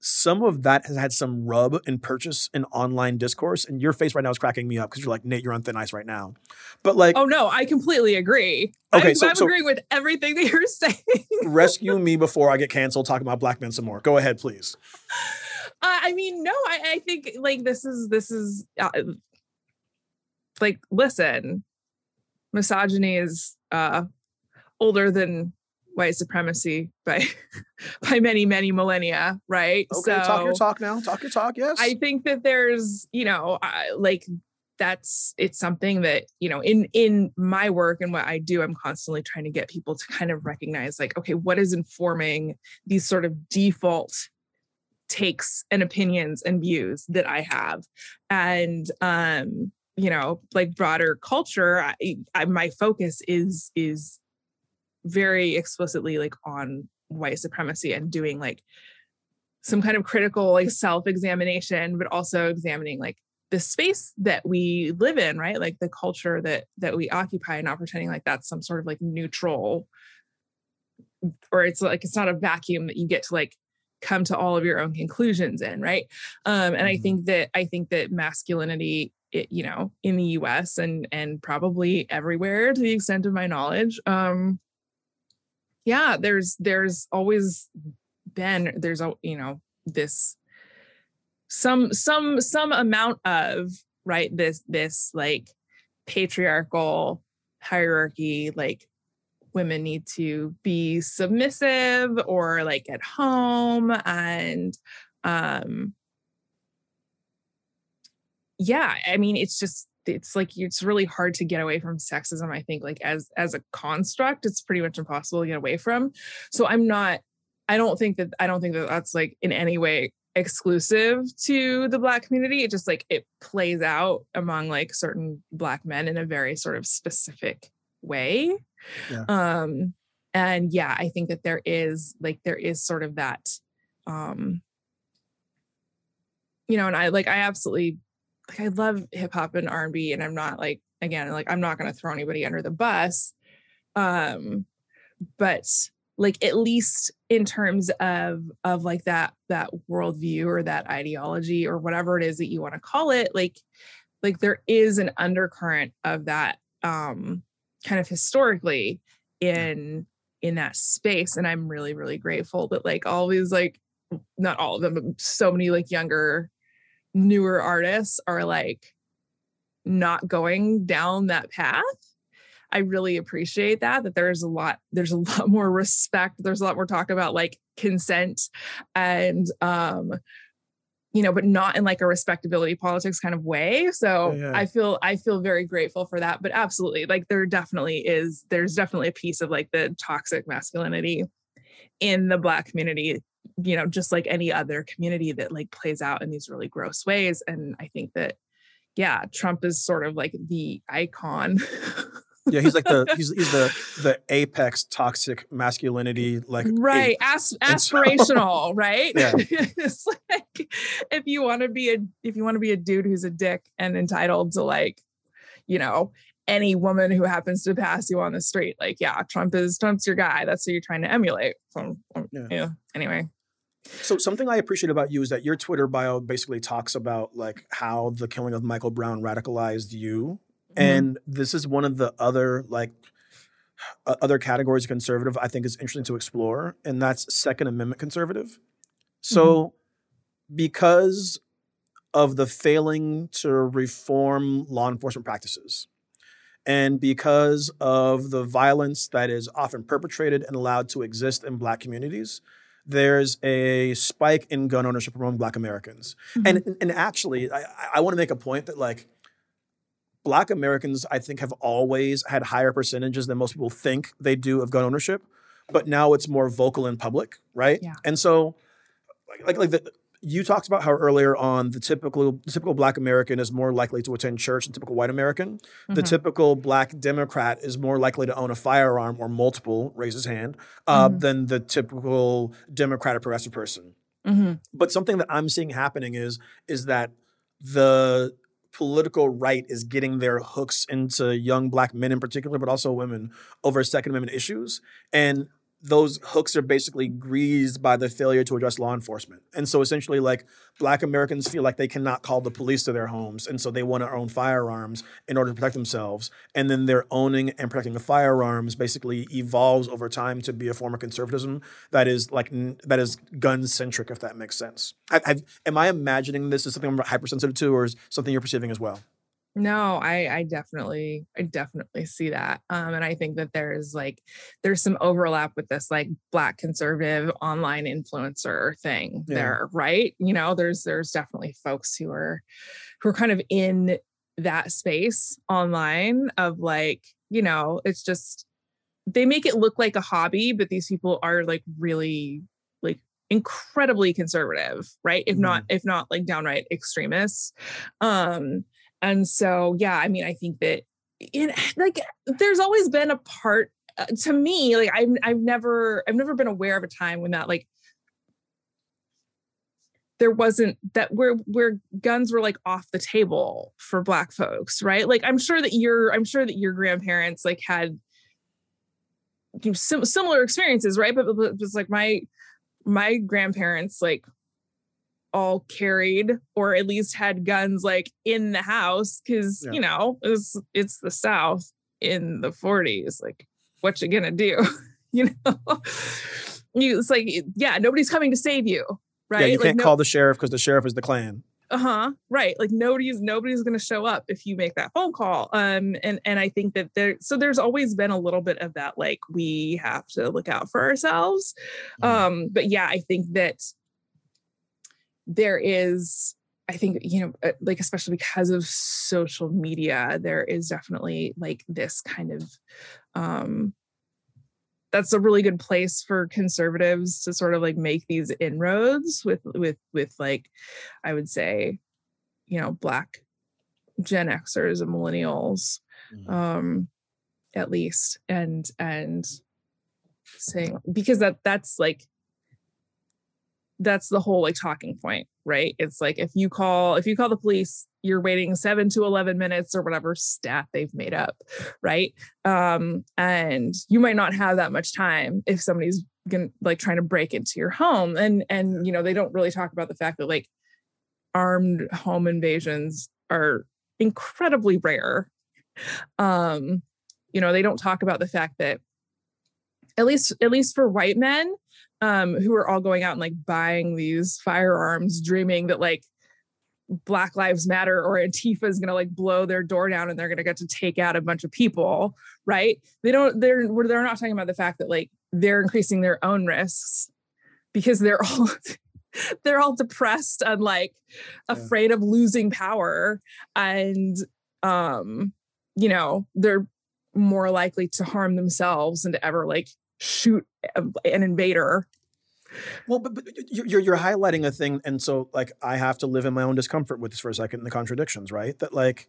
some of that has had some rub and purchase in online discourse. And your face right now is cracking me up because you're like, Nate, you're on thin ice right now. But like, oh no, I completely agree. Okay, I'm, so, I'm so agreeing with everything that you're saying. rescue me before I get canceled talking about black men some more. Go ahead, please. Uh, I mean, no, I, I, think like this is this is uh, like listen, misogyny is uh older than white supremacy by by many many millennia right? Okay so talk your talk now talk your talk yes. I think that there's you know uh, like that's it's something that you know in in my work and what i do i'm constantly trying to get people to kind of recognize like okay what is informing these sort of default takes and opinions and views that i have. And um you know like broader culture I, I, my focus is is very explicitly like on white supremacy and doing like some kind of critical like self-examination but also examining like the space that we live in right? Like the culture that that we occupy and not pretending like that's some sort of like neutral or it's like it's not a vacuum that you get to like come to all of your own conclusions in right um and i Mhm. think that i think that masculinity it, you know in the us and and probably everywhere to the extent of my knowledge um yeah there's there's always been there's a you know this some some some amount of right this this like patriarchal hierarchy like women need to be submissive or like at home and um yeah i mean it's just it's like it's really hard to get away from sexism i think like as as a construct it's pretty much impossible to get away from. So i'm not i don't think that i don't think that that's like in any way exclusive to the black community. It just like it plays out among like certain black men in a very sort of specific way Yeah. um and yeah i think that there is like there is sort of that um you know and i like i absolutely like i love hip hop and r&b and i'm not like again like i'm not going to throw anybody under the bus um but like at least in terms of of like that that worldview or that ideology or whatever it is that you want to call it like like there is an undercurrent of that um kind of historically in in that space and i'm really really grateful that like all these like not all of them but so many like younger newer artists are like not going down that path. I really appreciate that that there's a lot there's a lot more respect there's a lot more talk about like consent and um you know but not in like a respectability politics kind of way. So Yeah, yeah. i feel i feel very grateful for that. But absolutely like there definitely is there's definitely a piece of like the toxic masculinity in the black community you know just like any other community that like plays out in these really gross ways. And i think that yeah trump is sort of like the icon Yeah, he's like the he's he's the the apex toxic masculinity like right. As- And so- aspirational right Yeah. it's like if you want to be a if you want to be a dude who's a dick and entitled to like you know any woman who happens to pass you on the street like yeah trump is trump's your guy that's who you're trying to emulate so um, Yeah. yeah anyway So something I appreciate about you is that your Twitter bio basically talks about like how the killing of Michael Brown radicalized you. Mm-hmm. And this is one of the other like uh, other categories of conservative I think is interesting to explore, and that's Second Amendment conservative. So because of the failing to reform law enforcement practices, and because of the violence that is often perpetrated and allowed to exist in Black communities, there's a spike in gun ownership among Black Americans. And and actually, I, I want to make a point that like Black Americans, I think, have always had higher percentages than most people think they do of gun ownership, but now it's more vocal in public, right? Yeah. And so, like like, like the, you talked about how earlier on the typical typical Black American is more likely to attend church than typical white American. The Mhm. typical Black Democrat is more likely to own a firearm or multiple, raise his hand, uh, Mhm. than the typical Democratic progressive person Mhm. but something that i'm seeing happening is is that the political right is getting their hooks into young black men in particular but also women over second amendment issues. And those hooks are basically greased by the failure to address law enforcement and so essentially like black americans feel like they cannot call the police to their homes and so they want to own firearms in order to protect themselves and then their owning and protecting the firearms basically evolves over time to be a form of conservatism that is like that is gun centric, if that makes sense. I, am I imagining this as something I'm hypersensitive to, or is something you're perceiving as well? No, I I definitely I definitely see that. Um and I think that there's like there's some overlap with this like black conservative online influencer thing Yeah. there, right? You know, there's there's definitely folks who are who are kind of in that space online of like, you know, it's just they make it look like a hobby, but these people are like really like incredibly conservative, right? If not if not like downright extremists. Um and so yeah i mean i think that in like there's always been a part uh, to me like I've, I've never i've never been aware of a time when that like there wasn't that where where guns were like off the table for black folks right? Like i'm sure that your i'm sure that your grandparents like had sim- similar experiences right? But, but it's like my my grandparents like all carried or at least had guns like in the house because Yeah. you know it's it's the south in the 40s like what you gonna do you know you it's like yeah nobody's coming to save you right Yeah, you like can't no- call the sheriff because the sheriff is the Klan. uh-huh right like nobody's nobody's going to show up if you make that phone call um and and i think that there so there's always been a little bit of that like we have to look out for ourselves Mhm. um but yeah i think that there is i think you know uh, like especially because of social media there is definitely like this kind of um that's a really good place for conservatives to sort of like make these inroads with with with like i would say you know black gen xers and millennials Mhm. um at least and and saying because that that's like that's the whole like talking point right? It's like if you call if you call the police you're waiting 7 to 11 minutes or whatever stat they've made up right? Um and you might not have that much time if somebody's gonna like trying to break into your home. And and you know they don't really talk about the fact that like armed home invasions are incredibly rare. Um you know they don't talk about the fact that at least at least for white men um who are all going out and like buying these firearms dreaming that like black lives matter or antifa is going to like blow their door down and they're going to get to take out a bunch of people right they don't they're they're not talking about the fact that like they're increasing their own risks because they're all they're all depressed and like Yeah. afraid of losing power and um you know they're more likely to harm themselves and to ever like shoot an invader Well, but, but you're you're- highlighting a thing, and so like I have to live in my own discomfort with this for a second. The contradictions, right? That like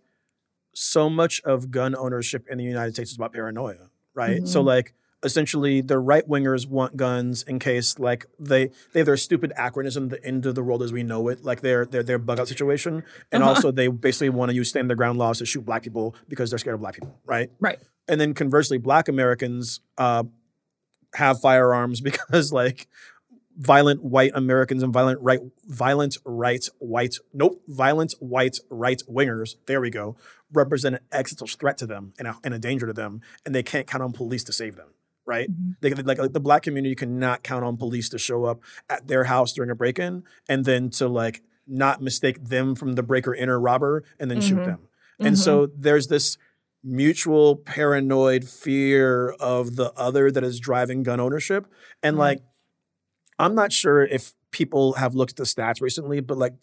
so much of gun ownership in the United States is about paranoia, right? So Mhm. like essentially the right wingers want guns in case like they they have their stupid acronym the end of the world as we know it like their their their bug out situation and Uh-huh. also they basically want to use stand their ground laws to shoot black people because they're scared of black people right Right. and then conversely black americans uh have firearms because like violent white Americans and violent right violent right white nope violent white right wingers there we go represent an existential threat to them and a, and a danger to them and they can't count on police to save them right Mhm. they, like, like the black community cannot count on police to show up at their house during a break-in and then to like not mistake them from the breaker inner robber and then shoot Mhm. them and Mhm. so there's this mutual paranoid fear of the other that is driving gun ownership. And Mhm. like, I'm not sure if people have looked at the stats recently, but like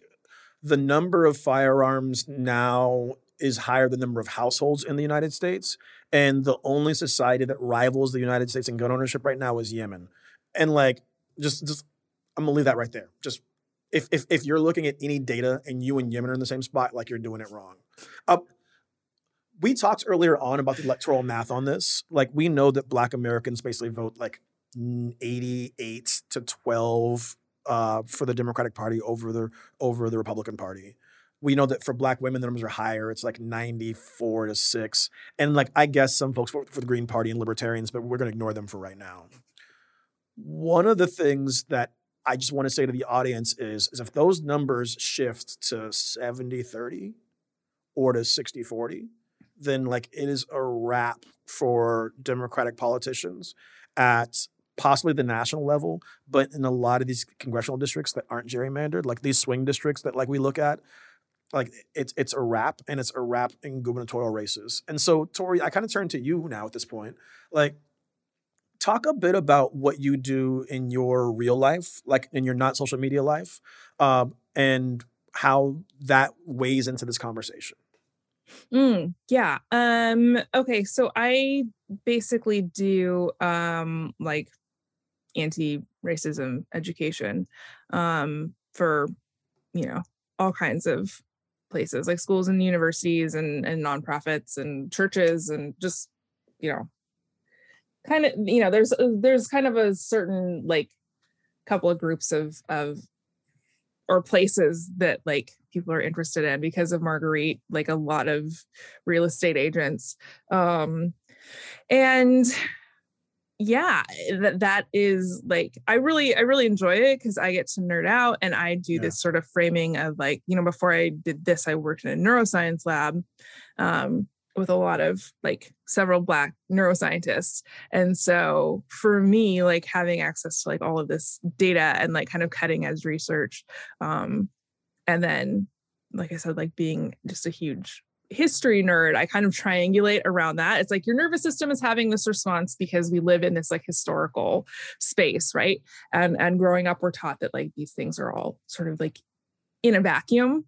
the number of firearms now is higher than the number of households in the United States. And the only society that rivals the United States in gun ownership right now is Yemen. And like, just, just, I'm gonna leave that right there. Just if, if, if you're looking at any data and you and Yemen are in the same spot, like you're doing it wrong. Uh, we talked earlier on about the electoral math on this. Like we know that Black Americans basically vote like 88 to 12 uh, for the Democratic Party over the over the Republican Party. We know that for Black women the numbers are higher. It's like 94 to six, and like I guess some folks vote for the Green Party and Libertarians, but we're going to ignore them for right now. One of the things that I just want to say to the audience is, is if those numbers shift to 70 30 or to 60 40, then like it is a wrap for Democratic politicians at possibly the national level, but in a lot of these congressional districts that aren't gerrymandered, like these swing districts that like we look at, like it's it's a wrap and it's a wrap in gubernatorial races. And so Tori, I kind of turn to you now at this point. Like talk a bit about what you do in your real life, like in your not social media life, um, and how that weighs into this conversation. Mm, yeah. Um, okay. So I basically do um like anti-racism education um for you know all kinds of places like schools and universities and and nonprofits and churches and just you know kind of you know there's there's kind of a certain like couple of groups of of or places that like people are interested in because of Marguerite, like a lot of real estate agents. Um, and yeah that that is like i really i really enjoy it because i get to nerd out and i do Yeah. this sort of framing of like you know before i did this i worked in a neuroscience lab um, with a lot of like several black neuroscientists and so for me like having access to like all of this data and like kind of cutting edge research um, and then like i said like being just a huge history nerd, I kind of triangulate around that. It's like your nervous system is having this response because we live in this like historical space, right? And and growing up, we're taught that like these things are all sort of like in a vacuum,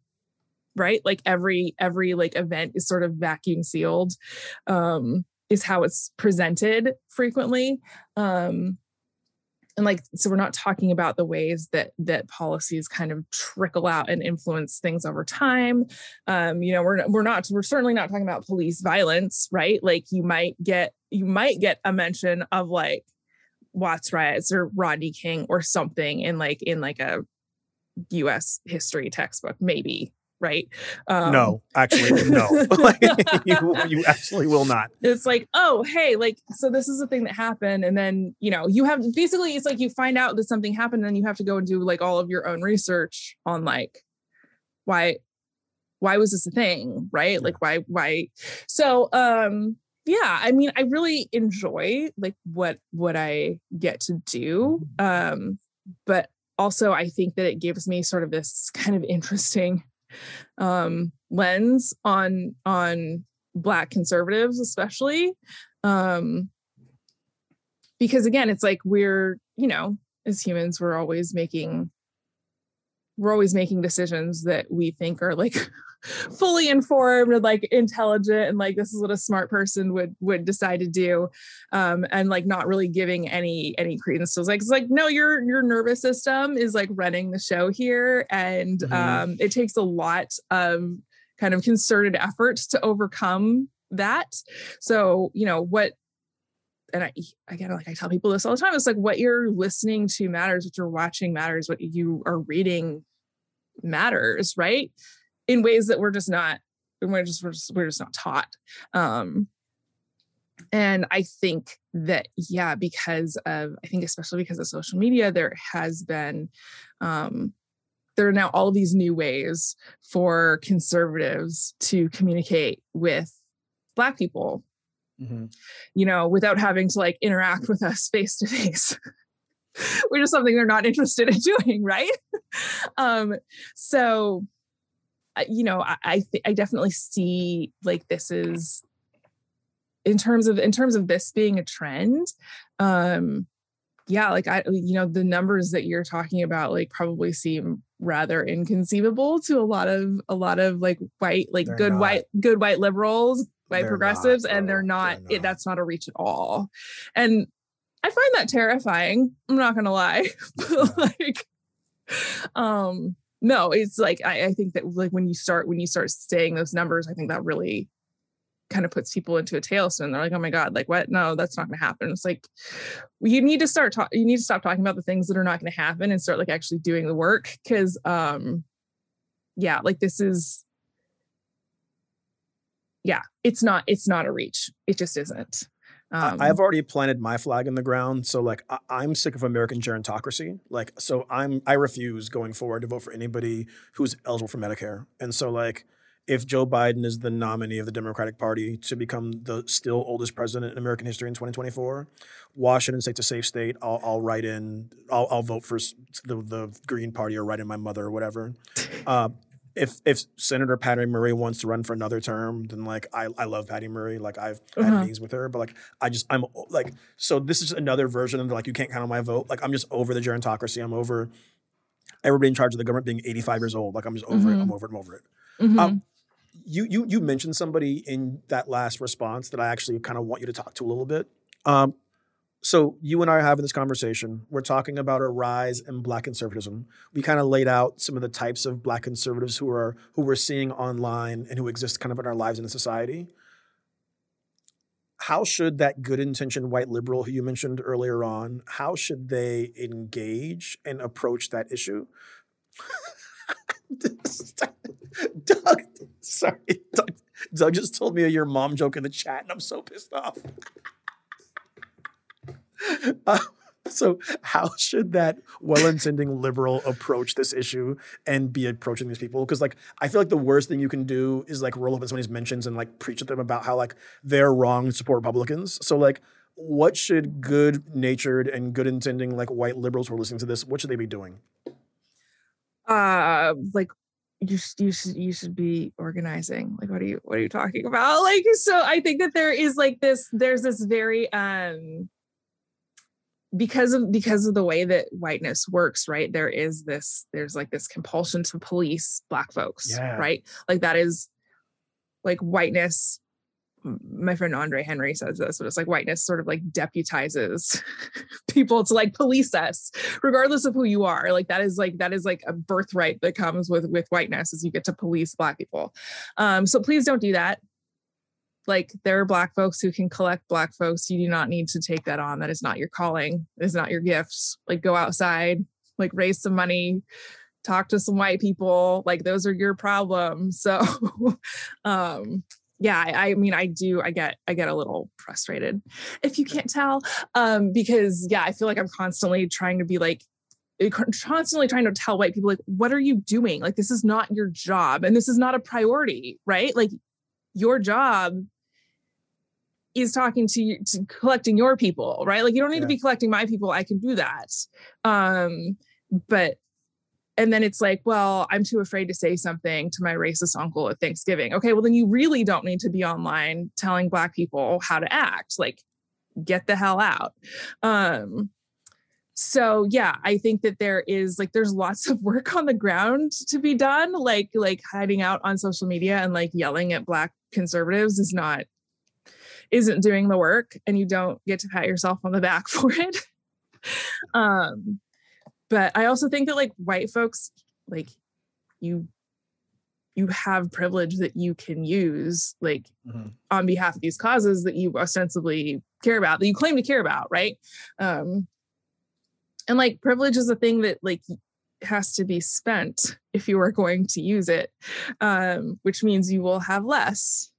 right? Like every every like event is sort of vacuum sealed, um, is how it's presented frequently. Um, and like so we're not talking about the ways that that policies kind of trickle out and influence things over time um you know we're we're not we're certainly not talking about police violence right like you might get you might get a mention of like watts riots or rodney king or something in like in like a us history textbook maybe right? Um, no, actually, no. You, you absolutely will not. it's like oh hey like so this is a thing that happened and then you know you have basically it's like you find out that something happened and then you have to go and do like all of your own research on like why why was this a thing right? Like why why? So um yeah i mean i really enjoy like what what i get to do um but also i think that it gives me sort of this kind of interesting um lens on on black conservatives especially um because again it's like we're you know as humans we're always making we're always making decisions that we think are like fully informed and like intelligent and like this is what a smart person would would decide to do um and like not really giving any any credence to it's like it's like no your your nervous system is like running the show here and Mhm. um it takes a lot of kind of concerted efforts to overcome that so you know what and I again like I tell people this all the time. It's like what you're listening to matters, what you're watching matters, what you are reading matters, right? In ways that we're just not we're just we're just, we're just not taught. Um and I think that yeah, because of I think especially because of social media, there has been um there are now all these new ways for conservatives to communicate with black people Mhm. you know, without having to like interact with us face to face. Which is something they're not interested in doing, right? um, so, you know, I I, th- I definitely see like this is in terms of in terms of this being a trend. Um, yeah, like I, you know, the numbers that you're talking about like probably seem rather inconceivable to a lot of a lot of like white like They're good not. white good white liberals white progressives not, and they're not, They're It, that's not a reach at all and i find that terrifying i'm not gonna lie but like um no it's like I, I think that like when you start when you start saying those numbers i think that really kind of puts people into a tailspin. They're like oh my god like what? No that's not gonna happen. It's like you need to start you need to stop talking about the things that are not gonna happen and start like actually doing the work because um yeah like this is yeah it's not it's not a reach. It just isn't um, I- I've already planted my flag in the ground. So like I- I'm sick of American gerontocracy. Like so I'm I refuse going forward to vote for anybody who's eligible for Medicare. And so like if Joe Biden is the nominee of the Democratic Party to become the still oldest president in American history in 2024, Washington State's a safe state. I'll, I'll write in. I'll, I'll vote for the the Green Party or write in my mother or whatever. Uh, if if Senator Patty Murray wants to run for another term, then like I, I love Patty Murray. Like I've had Uh-huh. meetings with her, but like I just I'm like so this is another version of like you can't count on my vote. Like I'm just over the gerontocracy. I'm over everybody in charge of the government being 85 years old. Like I'm just over it. Mhm. I'm over it. I'm over it. mhm. Um, you you you mentioned somebody in that last response that I actually kind of want you to talk to a little bit. Um, so you and I are having this conversation. We're talking about a rise in black conservatism. We kind of laid out some of the types of black conservatives who are who we're seeing online and who exist kind of in our lives in the society. How should that good intentioned white liberal who you mentioned earlier on, how should they engage and approach that issue? Doug, sorry, Doug, Doug just told me your mom joke in the chat, and I'm so pissed off. Uh, so, how should that well-intending liberal approach this issue and be approaching these people? Because, like, I feel like the worst thing you can do is like roll up in somebody's mentions and like preach at them about how like they're wrong to support Republicans. So, like, what should good-natured and good-intending like white liberals who are listening to this, what should they be doing? uh like you you should you should be organizing like what are you what are you talking about like so i think that there is like this there's this very um because of because of the way that whiteness works right there is this there's like this compulsion to police black folks Yeah. right like that is like whiteness my friend Andre Henry says this, but it's like whiteness sort of like deputizes people to like police us, regardless of who you are. Like that is like that is like a birthright that comes with with whiteness, is you get to police black people. Um, so please don't do that. Like there are black folks who can collect black folks. You do not need to take that on. That is not your calling. It is not your gifts. Like go outside, like raise some money, talk to some white people. Like those are your problems. So um yeah I, I mean i do i get i get a little frustrated if you can't tell um because yeah i feel like i'm constantly trying to be like eh, constantly trying to tell white people like what are you doing like this is not your job and this is not a priority right like your job is talking to you to collecting your people right like you don't need to be collecting my people i can do that um but and then it's like, well, I'm too afraid to say something to my racist uncle at Thanksgiving. Okay, well, then you really don't need to be online telling Black people how to act. Like, get the hell out. Um, so yeah, I think that there is like there's lots of work on the ground to be done. Like like hiding out on social media and like yelling at Black conservatives is not isn't doing the work, and you don't get to pat yourself on the back for it. um but i also think that like white folks like you you have privilege that you can use like Mhm. on behalf of these causes that you ostensibly care about that you claim to care about right um and like privilege is a thing that like has to be spent if you are going to use it um which means you will have less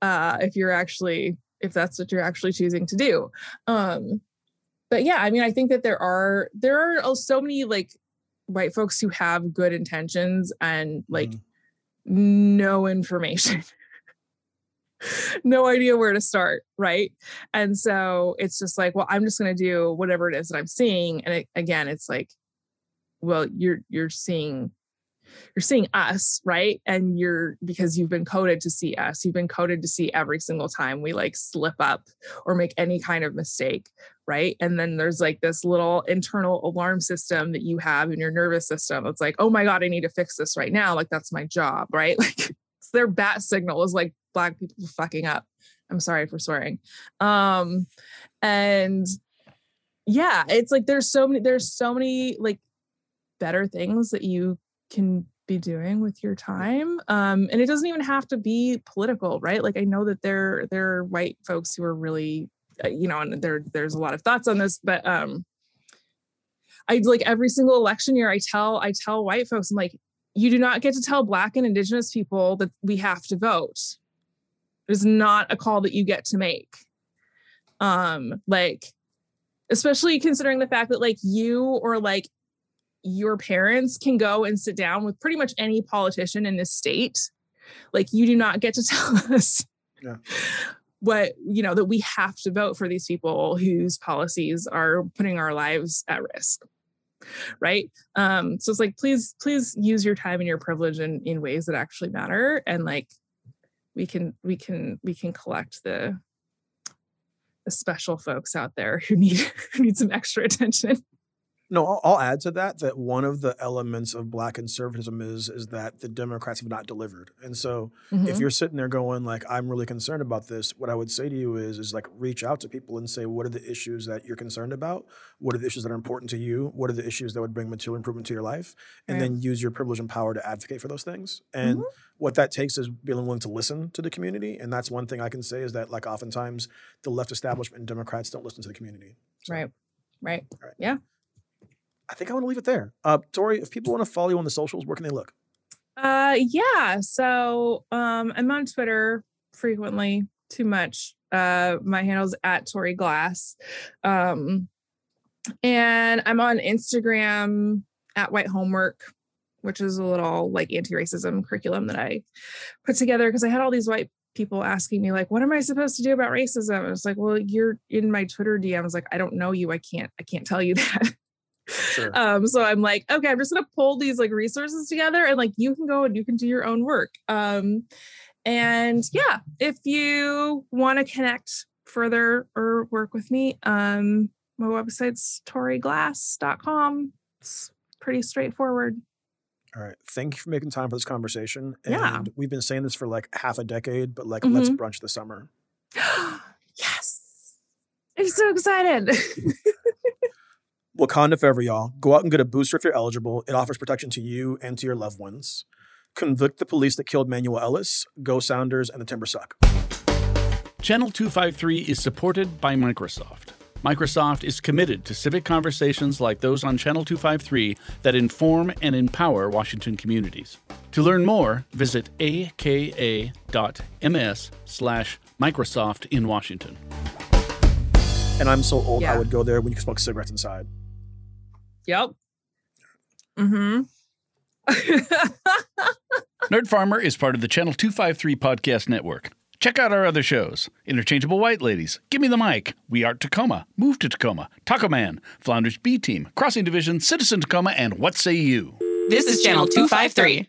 uh if you're actually if that's what you're actually choosing to do. Um but yeah i mean i think that there are there are so many like white folks who have good intentions and like Mhm. no information. No idea where to start right? And so it's just like well i'm just going to do whatever it is that i'm seeing. And it, again it's like well you're you're seeing you're seeing us right? And you're because you've been coded to see us you've been coded to see every single time we like slip up or make any kind of mistake right? And then there's like this little internal alarm system that you have in your nervous system it's like oh my god i need to fix this right now like that's my job right? Like their bat signal is like black people fucking up. I'm sorry for swearing. Um and yeah it's like there's so many there's so many like better things that you can be doing with your time um and it doesn't even have to be political right? Like i know that there there are white folks who are really uh, you know and there there's a lot of thoughts on this but um i like every single election year i tell i tell white folks i'm like you do not get to tell black and indigenous people that we have to vote. It is not a call that you get to make. Um like especially considering the fact that like you or like your parents can go and sit down with pretty much any politician in this state. Like you do not get to tell us Yeah. what you know that we have to vote for these people whose policies are putting our lives at risk right? Um so it's like please please use your time and your privilege in in ways that actually matter and like we can we can we can collect the the special folks out there who need who need some extra attention No, I'll, I'll add to that that one of the elements of black conservatism is is that the Democrats have not delivered. And so if mm-hmm. you're sitting there going like I'm really concerned about this, what I would say to you is is like reach out to people and say what are the issues that you're concerned about? What are the issues that are important to you? What are the issues that would bring material improvement to your life? And Right. then use your privilege and power to advocate for those things. And mm-hmm. what that takes is being willing to listen to the community. And that's one thing I can say is that like oftentimes the left establishment and Democrats don't listen to the community. So right right I think I want to leave it there. Uh, Tori, if people want to follow you on the socials, where can they look? Uh yeah. So um I'm on Twitter frequently, too much. Uh, my handle's at Tori Glass. Um, and I'm on Instagram at White Homework, which is a little like anti-racism curriculum that I put together because I had all these white people asking me like, "What am I supposed to do about racism?" It's like, "Well, you're in my Twitter DMs. Like, I don't know you. I can't. I can't tell you that." Sure. Um, so I'm like, okay, I'm just gonna pull these like resources together and like you can go and you can do your own work. Um, and yeah, if you want to connect further or work with me, um, my website's toriglass.com. It's pretty straightforward. All right. Thank you for making time for this conversation. And Yeah. we've been saying this for like half a decade, but like let's Mhm. brunch this summer. yes. I'm so excited. Wakanda forever, y'all. Go out and get a booster if you're eligible. It offers protection to you and to your loved ones. Convict the police that killed Manuel Ellis, Go Sounders, and the Timber Suck. Channel 253 is supported by Microsoft. Microsoft is committed to civic conversations like those on Channel 253 that inform and empower Washington communities. To learn more, visit aka.ms slash Microsoft in Washington. And I'm so old, I would go there when you could smoke cigarettes inside. Yep. Mm-hmm. Nerd Farmer is part of the Channel 253 podcast network. Check out our other shows Interchangeable White Ladies, Give Me the Mic, We Art Tacoma, Move to Tacoma, Taco Man, Flounders B Team, Crossing Division, Citizen Tacoma, and What Say You? This is Channel 253.